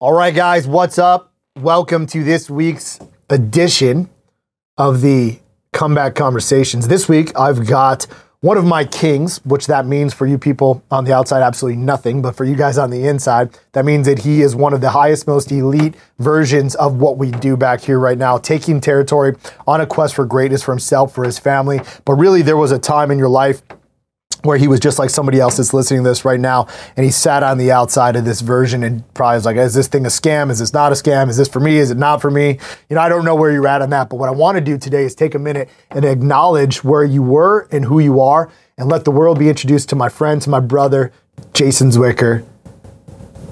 All right, guys, what's up? Welcome to this week's edition of the Comeback Conversations. This week, I've got one of my kings, which that means for you people on the outside, absolutely nothing. But for you guys on the inside, that means that he is one of the highest, most elite versions of what we do back here right now, taking territory on a quest for greatness for himself, for his family. But really, there was a time in your life where he was just like somebody else that's listening to this right now and he sat on the outside of this version and probably was like is this thing a scam? Is this not a scam? Is this for me? Is it not for me? You know i don't know where you're at on that but what i want to do today is take a minute and acknowledge where you were and who you are and let the world be introduced to my friend to my brother jason zwicker.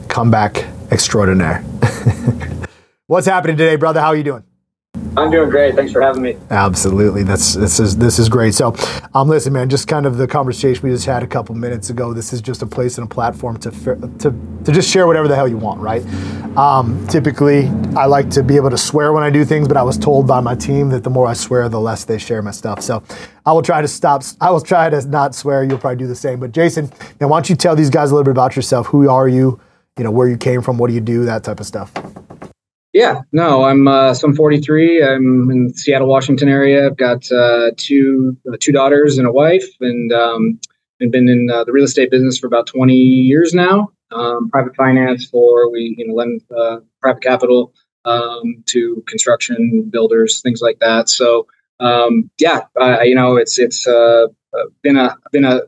Comeback extraordinaire. What's happening today brother? How are you doing I'm doing great. Thanks for having me. Absolutely, that's this is this is great. So, um, listen, man, just kind of the conversation we just had a couple minutes ago. This is just a place and a platform to to to just share whatever the hell you want, right? Um, typically, I like to be able to swear when I do things, but I was told by my team that the more I swear, the less they share my stuff. So, I will try to stop. I will try to not swear. You'll probably do the same. But Jason, now why don't you tell these guys a little bit about yourself? Who are you? You know, where you came from? What do you do? That type of stuff. Yeah, no, I'm uh, so I'm 43. I'm in the Seattle, Washington area. I've got uh, two uh, two daughters and a wife, and um, I've been in uh, the real estate business for about 20 years now. Um, private finance for we you know lend uh, private capital um, to construction builders, things like that. So um, yeah, you know it's it's uh, been a been a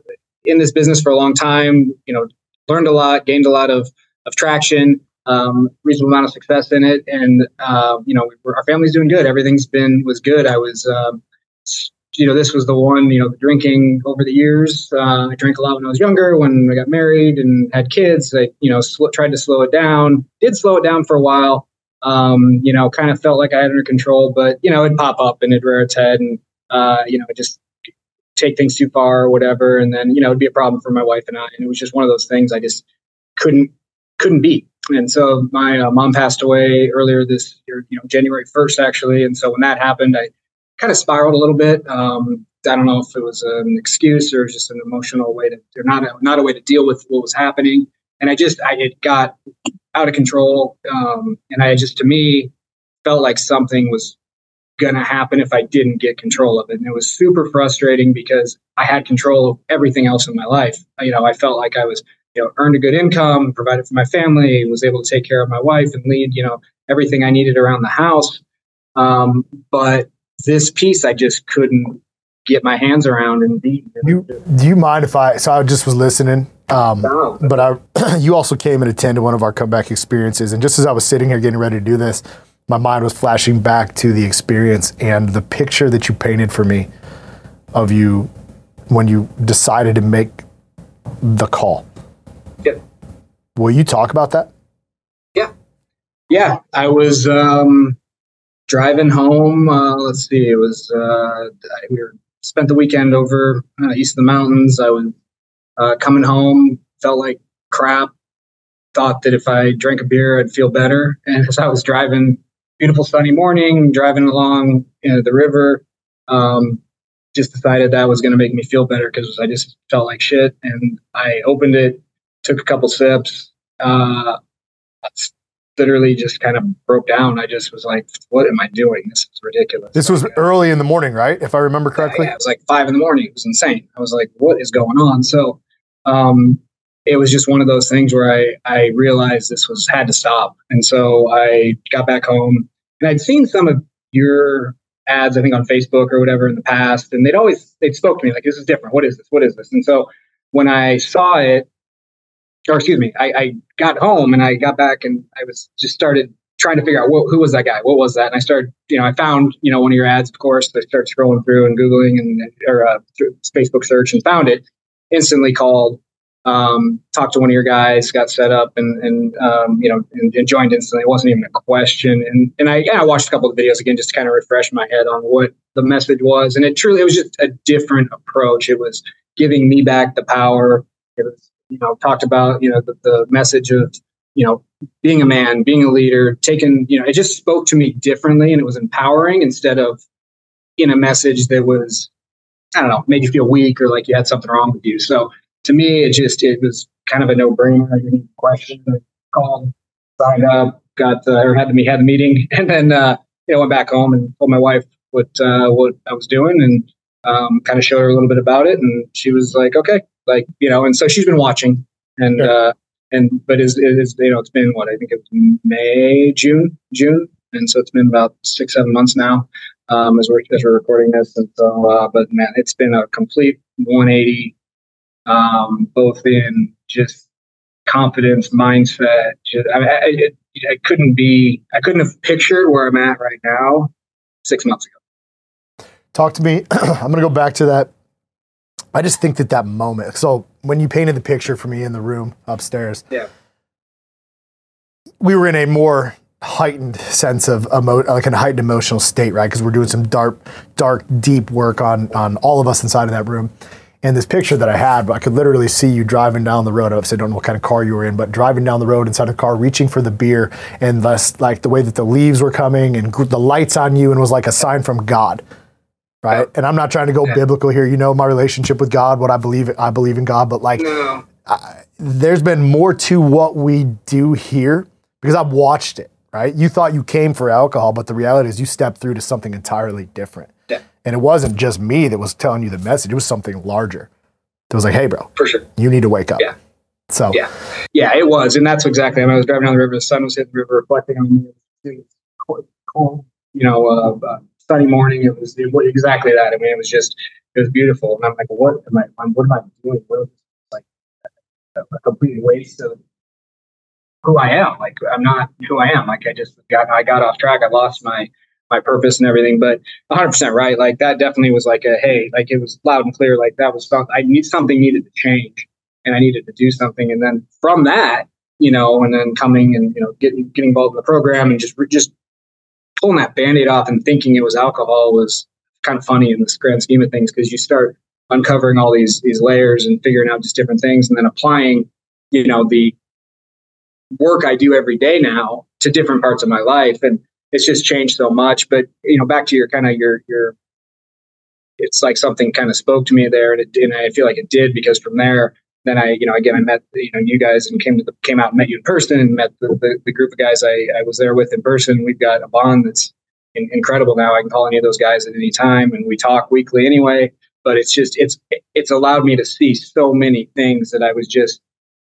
in this business for a long time. You know, learned a lot, gained a lot of of traction um, reasonable amount of success in it, and uh, you know our family's doing good. Everything's been was good. I was, um, you know, this was the one. You know, drinking over the years. Uh, I drank a lot when I was younger. When I got married and had kids, I you know sl- tried to slow it down. Did slow it down for a while. Um, you know, kind of felt like I had under control, but you know, it'd pop up and it'd rear its head, and uh, you know, just take things too far or whatever, and then you know, it'd be a problem for my wife and I. And it was just one of those things I just couldn't couldn't beat and so my uh, mom passed away earlier this year, you know, January 1st, actually. And so when that happened, I kind of spiraled a little bit. Um, I don't know if it was an excuse or just an emotional way to, or not a, not a way to deal with what was happening. And I just, I, it got out of control. Um, and I just, to me, felt like something was going to happen if I didn't get control of it. And it was super frustrating because I had control of everything else in my life. You know, I felt like I was you know, earned a good income, provided for my family, was able to take care of my wife and lead, you know, everything I needed around the house. Um, but this piece, I just couldn't get my hands around and be. You, do you mind if I? So I just was listening, um, but I, you also came and attended one of our comeback experiences, and just as I was sitting here getting ready to do this, my mind was flashing back to the experience and the picture that you painted for me of you when you decided to make the call. Will you talk about that? Yeah. Yeah. I was um, driving home. Uh, let's see. It was, uh, we were spent the weekend over uh, east of the mountains. I was uh, coming home, felt like crap. Thought that if I drank a beer, I'd feel better. And as I was driving, beautiful sunny morning, driving along you know, the river, um, just decided that was going to make me feel better because I just felt like shit. And I opened it, took a couple sips. Uh, literally just kind of broke down. I just was like, "What am I doing? This is ridiculous." This was early in the morning, right? If I remember correctly. Yeah, yeah, it was like five in the morning. It was insane. I was like, "What is going on?" So, um, it was just one of those things where I I realized this was had to stop, and so I got back home and I'd seen some of your ads, I think on Facebook or whatever in the past, and they'd always they'd spoke to me like, "This is different. What is this? What is this?" And so when I saw it or excuse me, I, I, got home and I got back and I was just started trying to figure out what, who was that guy? What was that? And I started, you know, I found, you know, one of your ads, of course, I started scrolling through and Googling and, or uh, Facebook search and found it, instantly called, um, talked to one of your guys, got set up and, and um, you know, and, and, joined instantly. It wasn't even a question. And, and I, yeah, I watched a couple of videos again, just to kind of refresh my head on what the message was. And it truly, it was just a different approach. It was giving me back the power. It was you know, talked about, you know, the, the message of, you know, being a man, being a leader, taking, you know, it just spoke to me differently and it was empowering instead of in a message that was, I don't know, made you feel weak or like you had something wrong with you. So to me, it just, it was kind of a no brainer. I didn't question. I called, signed up, got uh, or had me had the meeting, and then uh, you know went back home and told my wife what uh, what I was doing, and um, kind of showed her a little bit about it, and she was like, okay, like you know, and so she's been watching, and sure. uh, and but is is you know it's been what I think it was May June June, and so it's been about six seven months now um, as we're as we're recording this, and so uh, but man, it's been a complete 180, um, both in just confidence, mindset. Just, I, I, it, I couldn't be I couldn't have pictured where I'm at right now six months ago. Talk to me. I'm going to go back to that I just think that that moment. So when you painted the picture for me in the room upstairs, yeah, we were in a more heightened sense of emo- like a heightened emotional state, right? Because we're doing some dark, dark, deep work on on all of us inside of that room. And this picture that I had, I could literally see you driving down the road. I obviously, I don't know what kind of car you were in, but driving down the road inside a car, reaching for the beer, and less like the way that the leaves were coming and the lights on you, and was like a sign from God right? And I'm not trying to go yeah. biblical here. You know my relationship with God, what I believe. I believe in God, but like, no. I, there's been more to what we do here because I've watched it. Right? You thought you came for alcohol, but the reality is you stepped through to something entirely different. Yeah. And it wasn't just me that was telling you the message; it was something larger. It was like, "Hey, bro, for sure, you need to wake up." Yeah. So yeah, yeah, it was, and that's exactly. I, mean, I was driving down the river. The sun was hitting the river, reflecting on me. Cold, you know, uh, uh, sunny morning. It was it, exactly that. I mean, it was just it was beautiful, and I'm like, what am I? What am I doing? Like a, a complete waste of who I am. Like I'm not who I am. Like I just got I got off track. I lost my my purpose and everything. But 100 percent right. Like that definitely was like a hey. Like it was loud and clear. Like that was something I need something needed to change, and I needed to do something. And then from that, you know, and then coming and you know getting getting involved in the program and just just pulling that band-aid off and thinking it was alcohol was kind of funny in the grand scheme of things because you start uncovering all these these layers and figuring out just different things and then applying you know the work I do every day now to different parts of my life. And it's just changed so much. But you know back to your kind of your your it's like something kind of spoke to me there and, it, and I feel like it did because from there then I, you know, again, I met, you know, you guys and came to the, came out and met you in person and met the, the, the group of guys I, I was there with in person. We've got a bond that's in, incredible now. I can call any of those guys at any time and we talk weekly anyway, but it's just, it's, it's allowed me to see so many things that I was just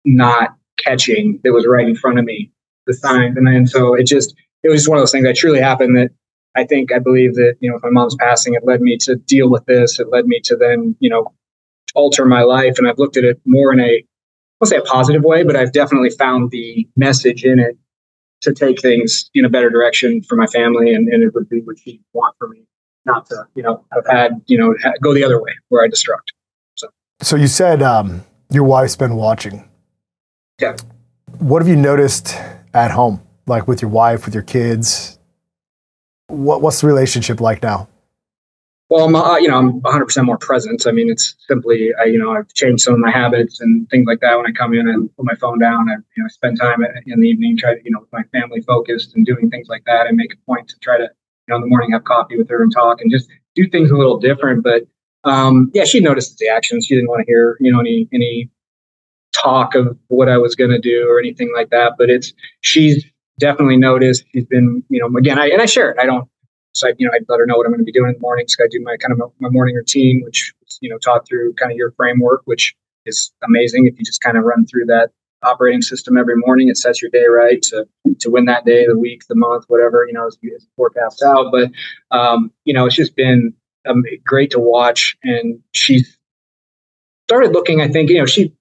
not catching that was right in front of me, the signs. And then, so it just, it was just one of those things that truly happened that I think I believe that, you know, with my mom's passing, it led me to deal with this. It led me to then, you know, alter my life. And I've looked at it more in a, I'll say a positive way, but I've definitely found the message in it to take things in a better direction for my family. And, and it would be what she want for me, not to, you know, have had, you know, go the other way where I destruct. So, so you said um, your wife's been watching. Yeah. What have you noticed at home, like with your wife, with your kids? What, what's the relationship like now? Well, I'm, uh, you know, I'm 100% more present. I mean, it's simply, I, you know, I've changed some of my habits and things like that. When I come in and put my phone down, I, you know, spend time in the evening, try to, you know, with my family focused and doing things like that. and make a point to try to, you know, in the morning have coffee with her and talk and just do things a little different. But um, yeah, she noticed the actions. She didn't want to hear, you know, any any talk of what I was going to do or anything like that. But it's she's definitely noticed. She's been, you know, again, I and I share it. I don't so I, you know, I let her know what I'm going to be doing in the morning. So I do my kind of my morning routine, which you know taught through kind of your framework, which is amazing. If you just kind of run through that operating system every morning, it sets your day right to to win that day, the week, the month, whatever you know as you forecast out. But um, you know, it's just been um, great to watch, and she's started looking. I think you know she.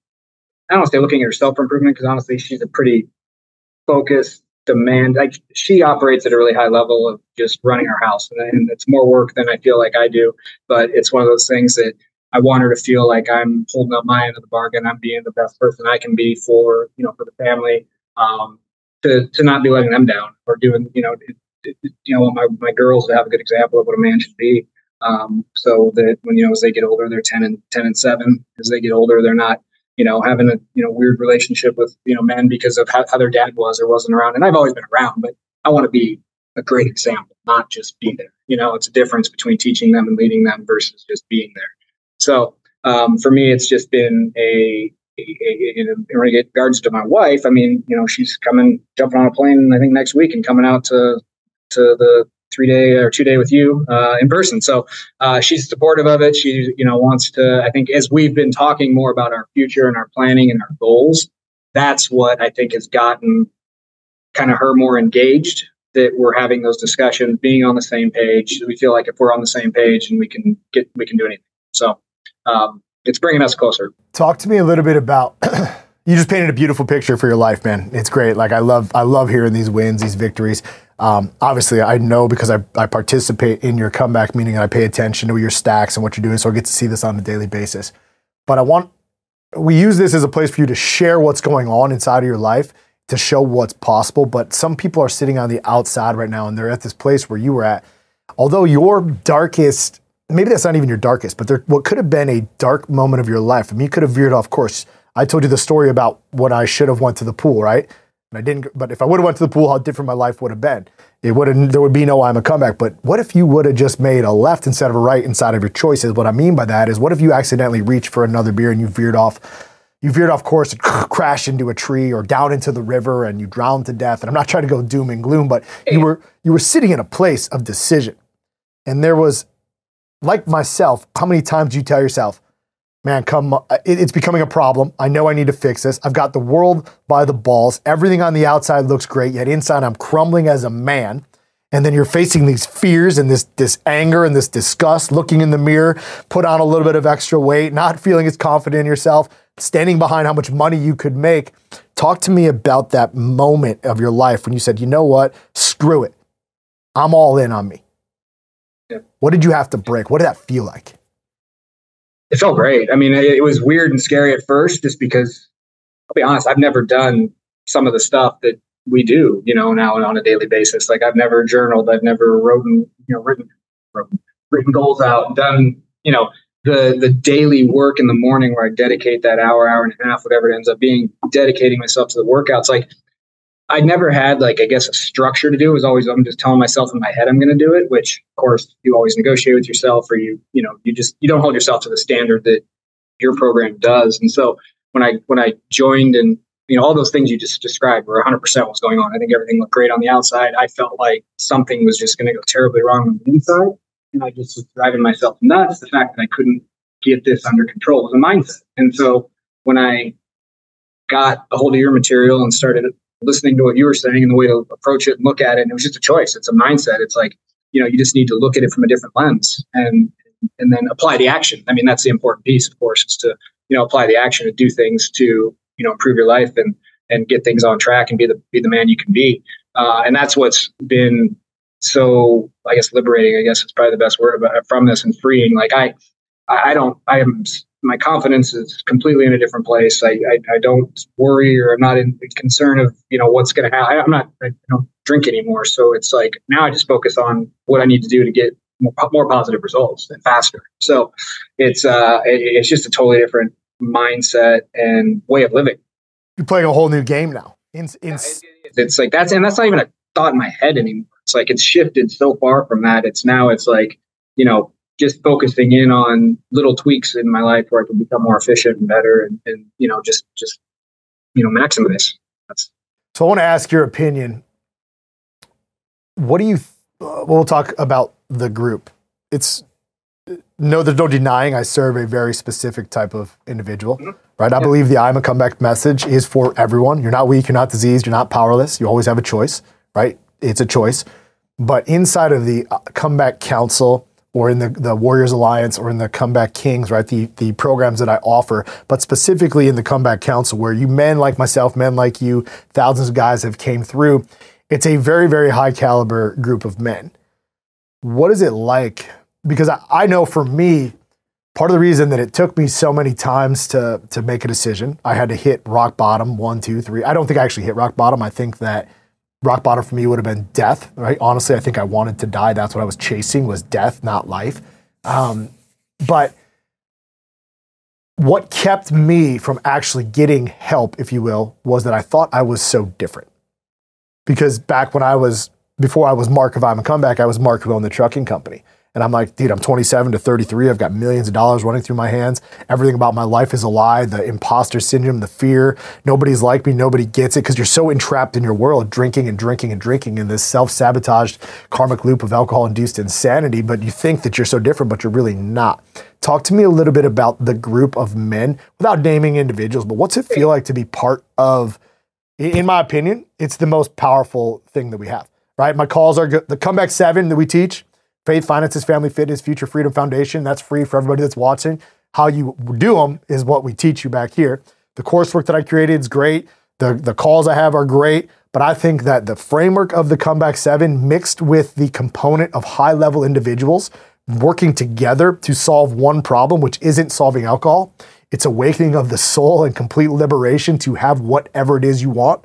I don't say looking at herself for improvement because honestly, she's a pretty focused demand like she operates at a really high level of just running our house and it's more work than i feel like i do but it's one of those things that i want her to feel like i'm holding up my end of the bargain i'm being the best person i can be for you know for the family um, to, to not be letting them down or doing you know it, it, you know my, my girls to have a good example of what a man should be um, so that when you know as they get older they're 10 and 10 and 7 as they get older they're not you know, having a you know weird relationship with you know men because of how, how their dad was or wasn't around. And I've always been around, but I want to be a great example, not just be there. You know, it's a difference between teaching them and leading them versus just being there. So um, for me, it's just been a you know, in regards to my wife, I mean, you know, she's coming, jumping on a plane, I think next week, and coming out to to the three day or two day with you uh, in person. So uh, she's supportive of it. She, you know, wants to. I think as we've been talking more about our future and our planning and our goals, that's what I think has gotten kind of her more engaged. That we're having those discussions, being on the same page. We feel like if we're on the same page and we can get, we can do anything. So um, it's bringing us closer. Talk to me a little bit about. you just painted a beautiful picture for your life, man. It's great. Like I love, I love hearing these wins, these victories. Um, obviously, I know because I, I participate in your comeback meeting and I pay attention to your stacks and what you're doing, so I get to see this on a daily basis. But I want we use this as a place for you to share what's going on inside of your life to show what's possible. But some people are sitting on the outside right now and they're at this place where you were at. Although your darkest maybe that's not even your darkest, but there, what could have been a dark moment of your life. I mean, you could have veered off course. I told you the story about when I should have went to the pool, right? And I didn't. But if I would have went to the pool, how different my life would have been. It would have. There would be no I'm a comeback. But what if you would have just made a left instead of a right inside of your choices? What I mean by that is, what if you accidentally reached for another beer and you veered off? You veered off course and crashed into a tree or down into the river and you drowned to death. And I'm not trying to go doom and gloom, but you were you were sitting in a place of decision, and there was like myself, how many times do you tell yourself, man, come, it's becoming a problem. I know I need to fix this. I've got the world by the balls. Everything on the outside looks great, yet inside I'm crumbling as a man. And then you're facing these fears and this, this anger and this disgust, looking in the mirror, put on a little bit of extra weight, not feeling as confident in yourself, standing behind how much money you could make. Talk to me about that moment of your life when you said, you know what, screw it. I'm all in on me. What did you have to break? What did that feel like? It felt great. I mean, it, it was weird and scary at first, just because I'll be honest, I've never done some of the stuff that we do, you know, now and on a daily basis. Like I've never journaled, I've never written, you know, written, written, written goals out, done, you know, the the daily work in the morning where I dedicate that hour, hour and a half, whatever it ends up being, dedicating myself to the workouts. Like I never had like I guess a structure to do. It was always I'm just telling myself in my head I'm going to do it, which of course you always negotiate with yourself, or you you know you just you don't hold yourself to the standard that your program does. And so when I when I joined and you know all those things you just described were 100 percent what's going on. I think everything looked great on the outside. I felt like something was just going to go terribly wrong on the inside, and I just was driving myself nuts. The fact that I couldn't get this under control was a mindset. And so when I got a hold of your material and started listening to what you were saying and the way to approach it and look at it. And it was just a choice. It's a mindset. It's like, you know, you just need to look at it from a different lens and and then apply the action. I mean, that's the important piece, of course, is to, you know, apply the action to do things to, you know, improve your life and and get things on track and be the be the man you can be. Uh, and that's what's been so I guess liberating, I guess it's probably the best word about from this and freeing. Like I I don't I am my confidence is completely in a different place. I, I, I don't worry or I'm not in concern of, you know, what's going to happen. I'm not, I don't drink anymore. So it's like now I just focus on what I need to do to get more, more positive results and faster. So it's, uh, it, it's just a totally different mindset and way of living. You're playing a whole new game now. In, in... it's like that's, and that's not even a thought in my head anymore. It's like it's shifted so far from that. It's now, it's like, you know, just focusing in on little tweaks in my life where I can become more efficient and better and, and you know, just, just, you know, maximize. That's, so I want to ask your opinion. What do you, uh, we'll talk about the group. It's, no, there's no denying I serve a very specific type of individual, mm-hmm. right? I yeah. believe the I'm a comeback message is for everyone. You're not weak, you're not diseased, you're not powerless. You always have a choice, right? It's a choice. But inside of the uh, comeback council, or in the, the Warriors Alliance or in the Comeback Kings, right? The, the programs that I offer, but specifically in the Comeback Council, where you men like myself, men like you, thousands of guys have came through. It's a very, very high caliber group of men. What is it like? Because I, I know for me, part of the reason that it took me so many times to to make a decision, I had to hit rock bottom one, two, three. I don't think I actually hit rock bottom. I think that rock bottom for me would have been death, right? Honestly, I think I wanted to die. That's what I was chasing was death, not life. Um, but what kept me from actually getting help, if you will, was that I thought I was so different. Because back when I was, before I was Mark of I'm a Comeback, I was Mark who owned the trucking company. And I'm like, dude, I'm 27 to 33. I've got millions of dollars running through my hands. Everything about my life is a lie. The imposter syndrome, the fear, nobody's like me, nobody gets it because you're so entrapped in your world, drinking and drinking and drinking in this self sabotaged karmic loop of alcohol induced insanity. But you think that you're so different, but you're really not. Talk to me a little bit about the group of men without naming individuals, but what's it feel like to be part of? In my opinion, it's the most powerful thing that we have, right? My calls are good. The comeback seven that we teach Faith, Finances, Family Fitness, Future Freedom Foundation. That's free for everybody that's watching. How you do them is what we teach you back here. The coursework that I created is great. The, the calls I have are great. But I think that the framework of the Comeback Seven mixed with the component of high level individuals working together to solve one problem, which isn't solving alcohol, it's awakening of the soul and complete liberation to have whatever it is you want,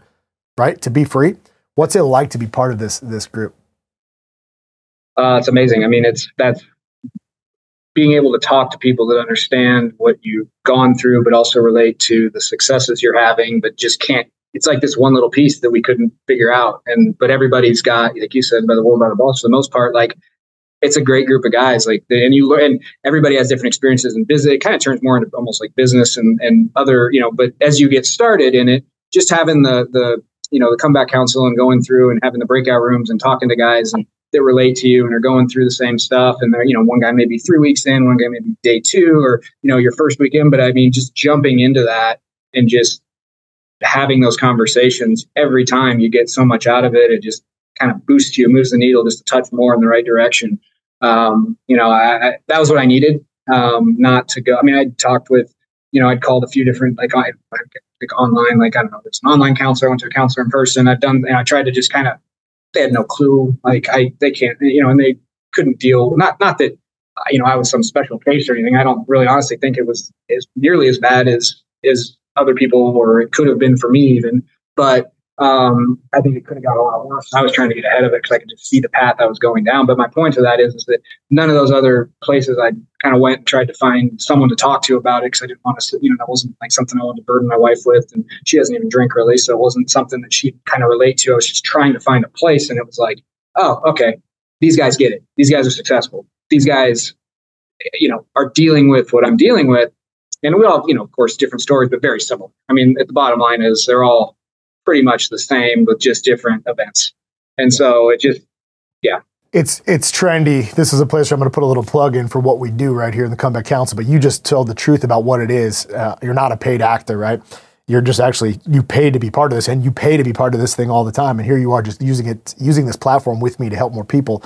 right? To be free. What's it like to be part of this, this group? Uh, it's amazing. I mean, it's that's being able to talk to people that understand what you've gone through, but also relate to the successes you're having, but just can't. It's like this one little piece that we couldn't figure out, and but everybody's got, like you said, by the world by the balls for the most part, like it's a great group of guys. Like, and you learn, and everybody has different experiences in business. It kind of turns more into almost like business and and other, you know. But as you get started in it, just having the the you know the comeback council and going through and having the breakout rooms and talking to guys and that relate to you and are going through the same stuff. And they're, you know, one guy maybe three weeks in, one guy maybe day two, or, you know, your first weekend. But I mean, just jumping into that and just having those conversations every time you get so much out of it. It just kind of boosts you, moves the needle just a touch more in the right direction. Um, you know, I, I, that was what I needed. Um, not to go. I mean, I talked with, you know, I'd called a few different like, I, like online, like I don't know, there's an online counselor. I went to a counselor in person. I've done. Know, I tried to just kind of they had no clue. Like I, they can't, you know, and they couldn't deal. Not, not that, uh, you know, I was some special case or anything. I don't really honestly think it was as nearly as bad as as other people, or it could have been for me even. But um, I think it could have got a lot worse. I was trying to get ahead of it because I could just see the path I was going down. But my point to that is, is that none of those other places I kind of went and tried to find someone to talk to about it because I didn't want to, you know, that wasn't like something I wanted to burden my wife with. And she doesn't even drink really. So it wasn't something that she kind of relate to. I was just trying to find a place. And it was like, oh, okay, these guys get it. These guys are successful. These guys, you know, are dealing with what I'm dealing with. And we all, you know, of course, different stories, but very similar. I mean, at the bottom line is they're all pretty much the same with just different events. And so it just, yeah. It's it's trendy. This is a place where I'm going to put a little plug in for what we do right here in the Comeback Council. But you just told the truth about what it is. Uh, you're not a paid actor, right? You're just actually you pay to be part of this, and you pay to be part of this thing all the time. And here you are, just using it, using this platform with me to help more people.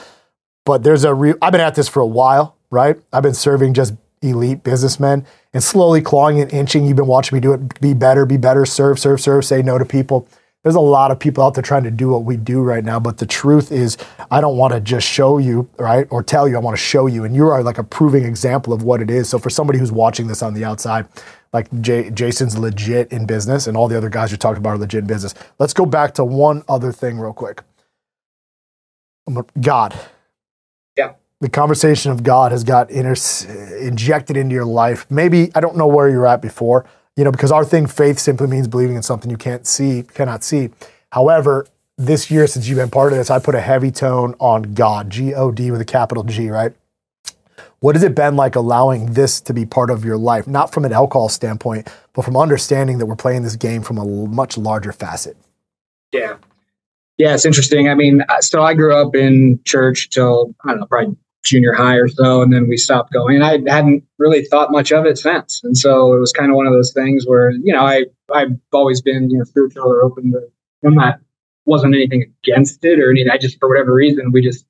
But there's a real. I've been at this for a while, right? I've been serving just elite businessmen and slowly clawing and inching. You've been watching me do it. Be better, be better, serve, serve, serve, say no to people. There's a lot of people out there trying to do what we do right now. But the truth is, I don't want to just show you, right, or tell you. I want to show you. And you are like a proving example of what it is. So for somebody who's watching this on the outside, like Jay, Jason's legit in business and all the other guys you talked about are legit in business. Let's go back to one other thing real quick. God the conversation of God has got inter- injected into your life. Maybe I don't know where you're at before, you know, because our thing, faith, simply means believing in something you can't see, cannot see. However, this year since you've been part of this, I put a heavy tone on God, G O D with a capital G, right? What has it been like allowing this to be part of your life, not from an alcohol standpoint, but from understanding that we're playing this game from a much larger facet? Yeah. Yeah, it's interesting. I mean, so I grew up in church till, I don't know, probably junior high or so, and then we stopped going. I hadn't really thought much of it since. And so it was kind of one of those things where, you know, I I've always been, you know, spiritual or open to I'm not wasn't anything against it or anything. I just for whatever reason we just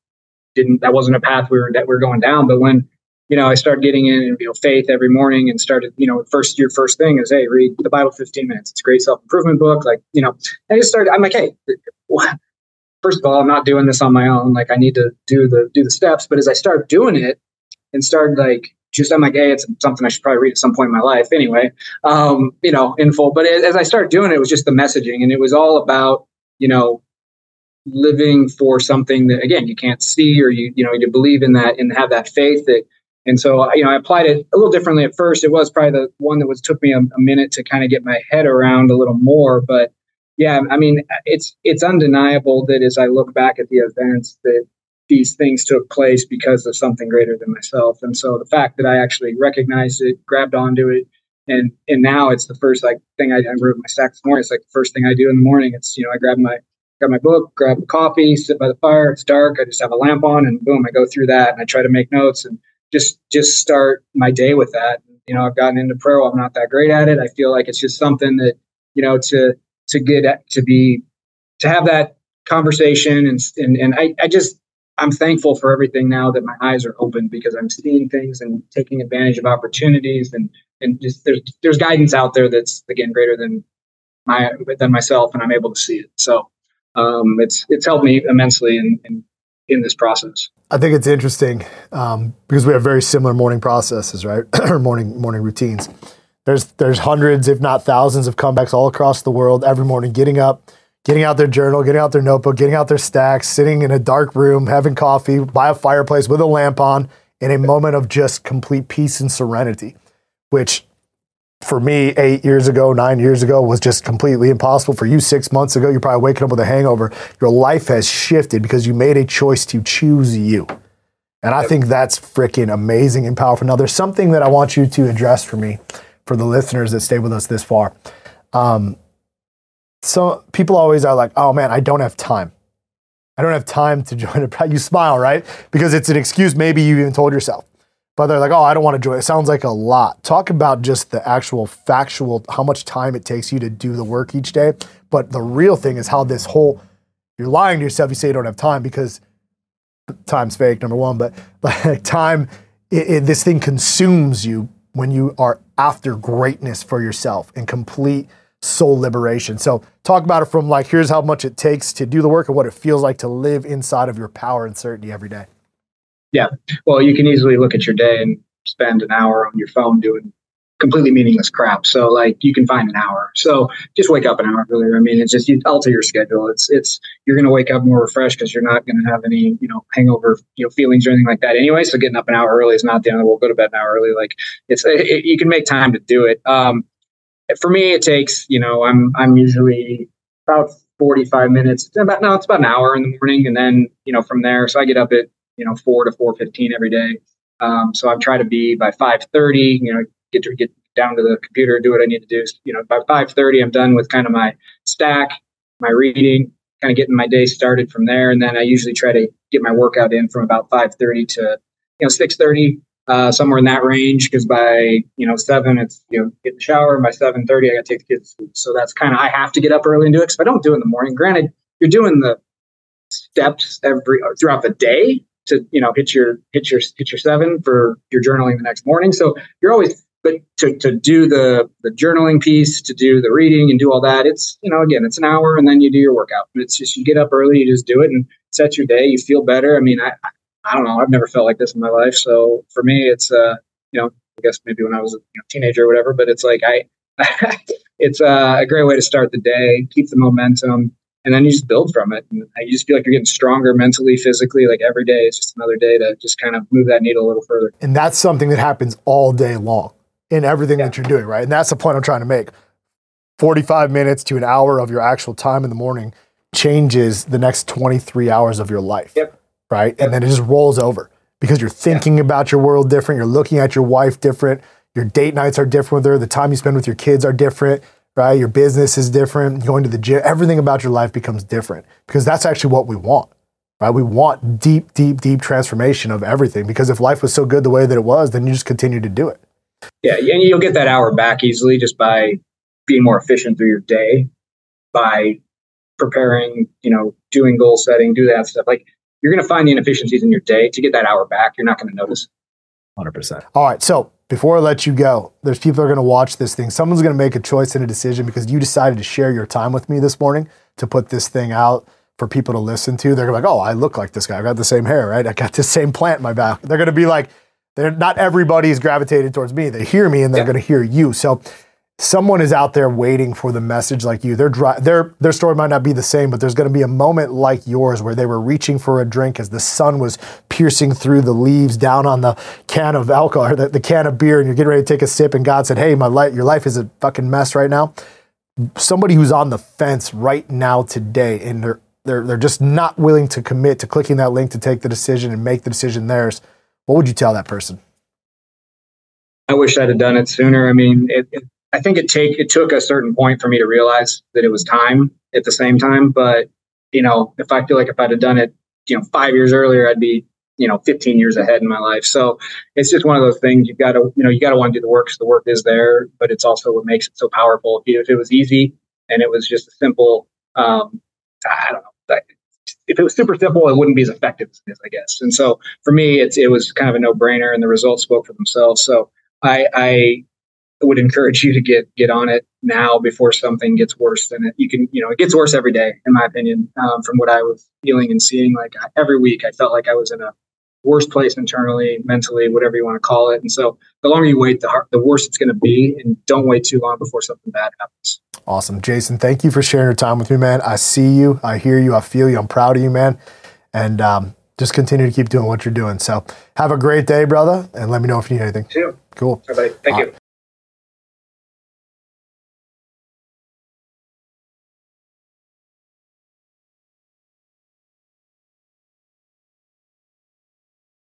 didn't that wasn't a path we were that we were going down. But when you know, I started getting in, you know, faith every morning and started, you know, first your first thing is, hey, read the Bible 15 minutes. It's a great self improvement book. Like, you know, I just started, I'm like, hey, first of all, I'm not doing this on my own. Like I need to do the do the steps. But as I start doing it and start like just I'm like, hey, it's something I should probably read at some point in my life anyway. Um, you know, in full. But as I started doing it, it was just the messaging, and it was all about you know living for something that again you can't see or you you know you believe in that and have that faith that. And so, you know, I applied it a little differently at first. It was probably the one that was took me a, a minute to kind of get my head around a little more, but yeah, I mean, it's it's undeniable that as I look back at the events, that these things took place because of something greater than myself. And so the fact that I actually recognized it, grabbed onto it, and and now it's the first like thing I, I wrote my stack this morning. It's like the first thing I do in the morning. It's you know I grab my grab my book, grab a coffee, sit by the fire. It's dark. I just have a lamp on, and boom, I go through that, and I try to make notes and just just start my day with that. You know, I've gotten into pro. I'm not that great at it. I feel like it's just something that you know to to get to be to have that conversation and and, and I, I just I'm thankful for everything now that my eyes are open because I'm seeing things and taking advantage of opportunities and and just there's there's guidance out there that's again greater than my than myself and I'm able to see it. So um, it's it's helped me immensely in, in in this process. I think it's interesting um, because we have very similar morning processes, right? or morning morning routines. There's there's hundreds, if not thousands, of comebacks all across the world every morning. Getting up, getting out their journal, getting out their notebook, getting out their stacks, sitting in a dark room, having coffee by a fireplace with a lamp on, in a moment of just complete peace and serenity, which for me eight years ago, nine years ago was just completely impossible. For you six months ago, you're probably waking up with a hangover. Your life has shifted because you made a choice to choose you. And I think that's freaking amazing and powerful. Now, there's something that I want you to address for me, for the listeners that stay with us this far. Um, so people always are like, oh man, I don't have time. I don't have time to join a You smile, right? Because it's an excuse maybe you even told yourself but they're like, oh, I don't want to join. It sounds like a lot. Talk about just the actual factual, how much time it takes you to do the work each day. But the real thing is how this whole, you're lying to yourself. You say you don't have time because time's fake, number one. But like time, it, it, this thing consumes you when you are after greatness for yourself and complete soul liberation. So talk about it from like, here's how much it takes to do the work and what it feels like to live inside of your power and certainty every day. Yeah. Well, you can easily look at your day and spend an hour on your phone doing completely meaningless crap. So like you can find an hour. So just wake up an hour earlier. I mean, it's just you alter your schedule. It's it's you're going to wake up more refreshed because you're not going to have any you know hangover you know feelings or anything like that anyway. So getting up an hour early is not the end of the world. Go to bed an hour early. Like it's it, you can make time to do it. Um, for me, it takes you know I'm I'm usually about 45 minutes. About no, it's about an hour in the morning, and then you know from there. So I get up at you know, four to four fifteen every day. Um, so I'm trying to be by five thirty. You know, get to get down to the computer, do what I need to do. You know, by five thirty, I'm done with kind of my stack, my reading, kind of getting my day started from there. And then I usually try to get my workout in from about five thirty to you know six thirty. Uh, somewhere in that range because by you know seven it's you know get in the shower by 7.30 i gotta take the kids to school so that's kind of i have to get up early and do it because if i don't do it in the morning granted you're doing the steps every throughout the day to you know hit your hit your hit your seven for your journaling the next morning. So you're always but to, to do the the journaling piece, to do the reading and do all that, it's you know again it's an hour and then you do your workout. It's just you get up early, you just do it and set your day. You feel better. I mean, I I don't know, I've never felt like this in my life. So for me, it's uh you know I guess maybe when I was a you know, teenager or whatever, but it's like I it's uh, a great way to start the day, keep the momentum and then you just build from it. And you just feel like you're getting stronger mentally, physically. Like every day is just another day to just kind of move that needle a little further. And that's something that happens all day long in everything yeah. that you're doing, right? And that's the point I'm trying to make. 45 minutes to an hour of your actual time in the morning changes the next 23 hours of your life. Yep. Right. Yep. And then it just rolls over because you're thinking yeah. about your world different. You're looking at your wife different. Your date nights are different with her. The time you spend with your kids are different right? Your business is different, going to the gym, everything about your life becomes different because that's actually what we want, right? We want deep, deep, deep transformation of everything because if life was so good the way that it was, then you just continue to do it. Yeah, and you'll get that hour back easily just by being more efficient through your day, by preparing, you know, doing goal setting, do that stuff. Like you're going to find the inefficiencies in your day to get that hour back. You're not going to notice. 100%. All right. So before I let you go, there's people that are going to watch this thing. Someone's going to make a choice and a decision because you decided to share your time with me this morning to put this thing out for people to listen to. They're like, oh, I look like this guy. I got the same hair, right? I got the same plant in my back. They're going to be like, they're not everybody's gravitated towards me. They hear me and they're yeah. going to hear you. So someone is out there waiting for the message like you. Their dry, their their story might not be the same, but there's going to be a moment like yours where they were reaching for a drink as the sun was piercing through the leaves down on the can of alcohol or the, the can of beer, and you're getting ready to take a sip, and God said, "Hey, my life, your life is a fucking mess right now." Somebody who's on the fence right now today, and they're they're they're just not willing to commit to clicking that link to take the decision and make the decision theirs, what would you tell that person? I wish I'd have done it sooner. I mean, it, it, I think it take it took a certain point for me to realize that it was time at the same time. But you know, if I feel like if I'd have done it, you know, five years earlier, I'd be you know 15 years ahead in my life. So it's just one of those things. you've got to you know you got to want to do the work so the work is there, but it's also what makes it so powerful. If it was easy and it was just a simple, um, I don't know. If it was super simple, it wouldn't be as effective as it is, I guess. And so for me, it's it was kind of a no brainer, and the results spoke for themselves. So I, I would encourage you to get get on it now before something gets worse than it. You can, you know, it gets worse every day, in my opinion. Um, from what I was feeling and seeing, like every week, I felt like I was in a worse place internally, mentally, whatever you want to call it. And so, the longer you wait, the hard, the worse it's going to be. And don't wait too long before something bad happens. Awesome, Jason. Thank you for sharing your time with me, man. I see you, I hear you, I feel you. I'm proud of you, man. And um, just continue to keep doing what you're doing. So have a great day, brother, and let me know if you need anything. Too. Cool. Bye. Thank you.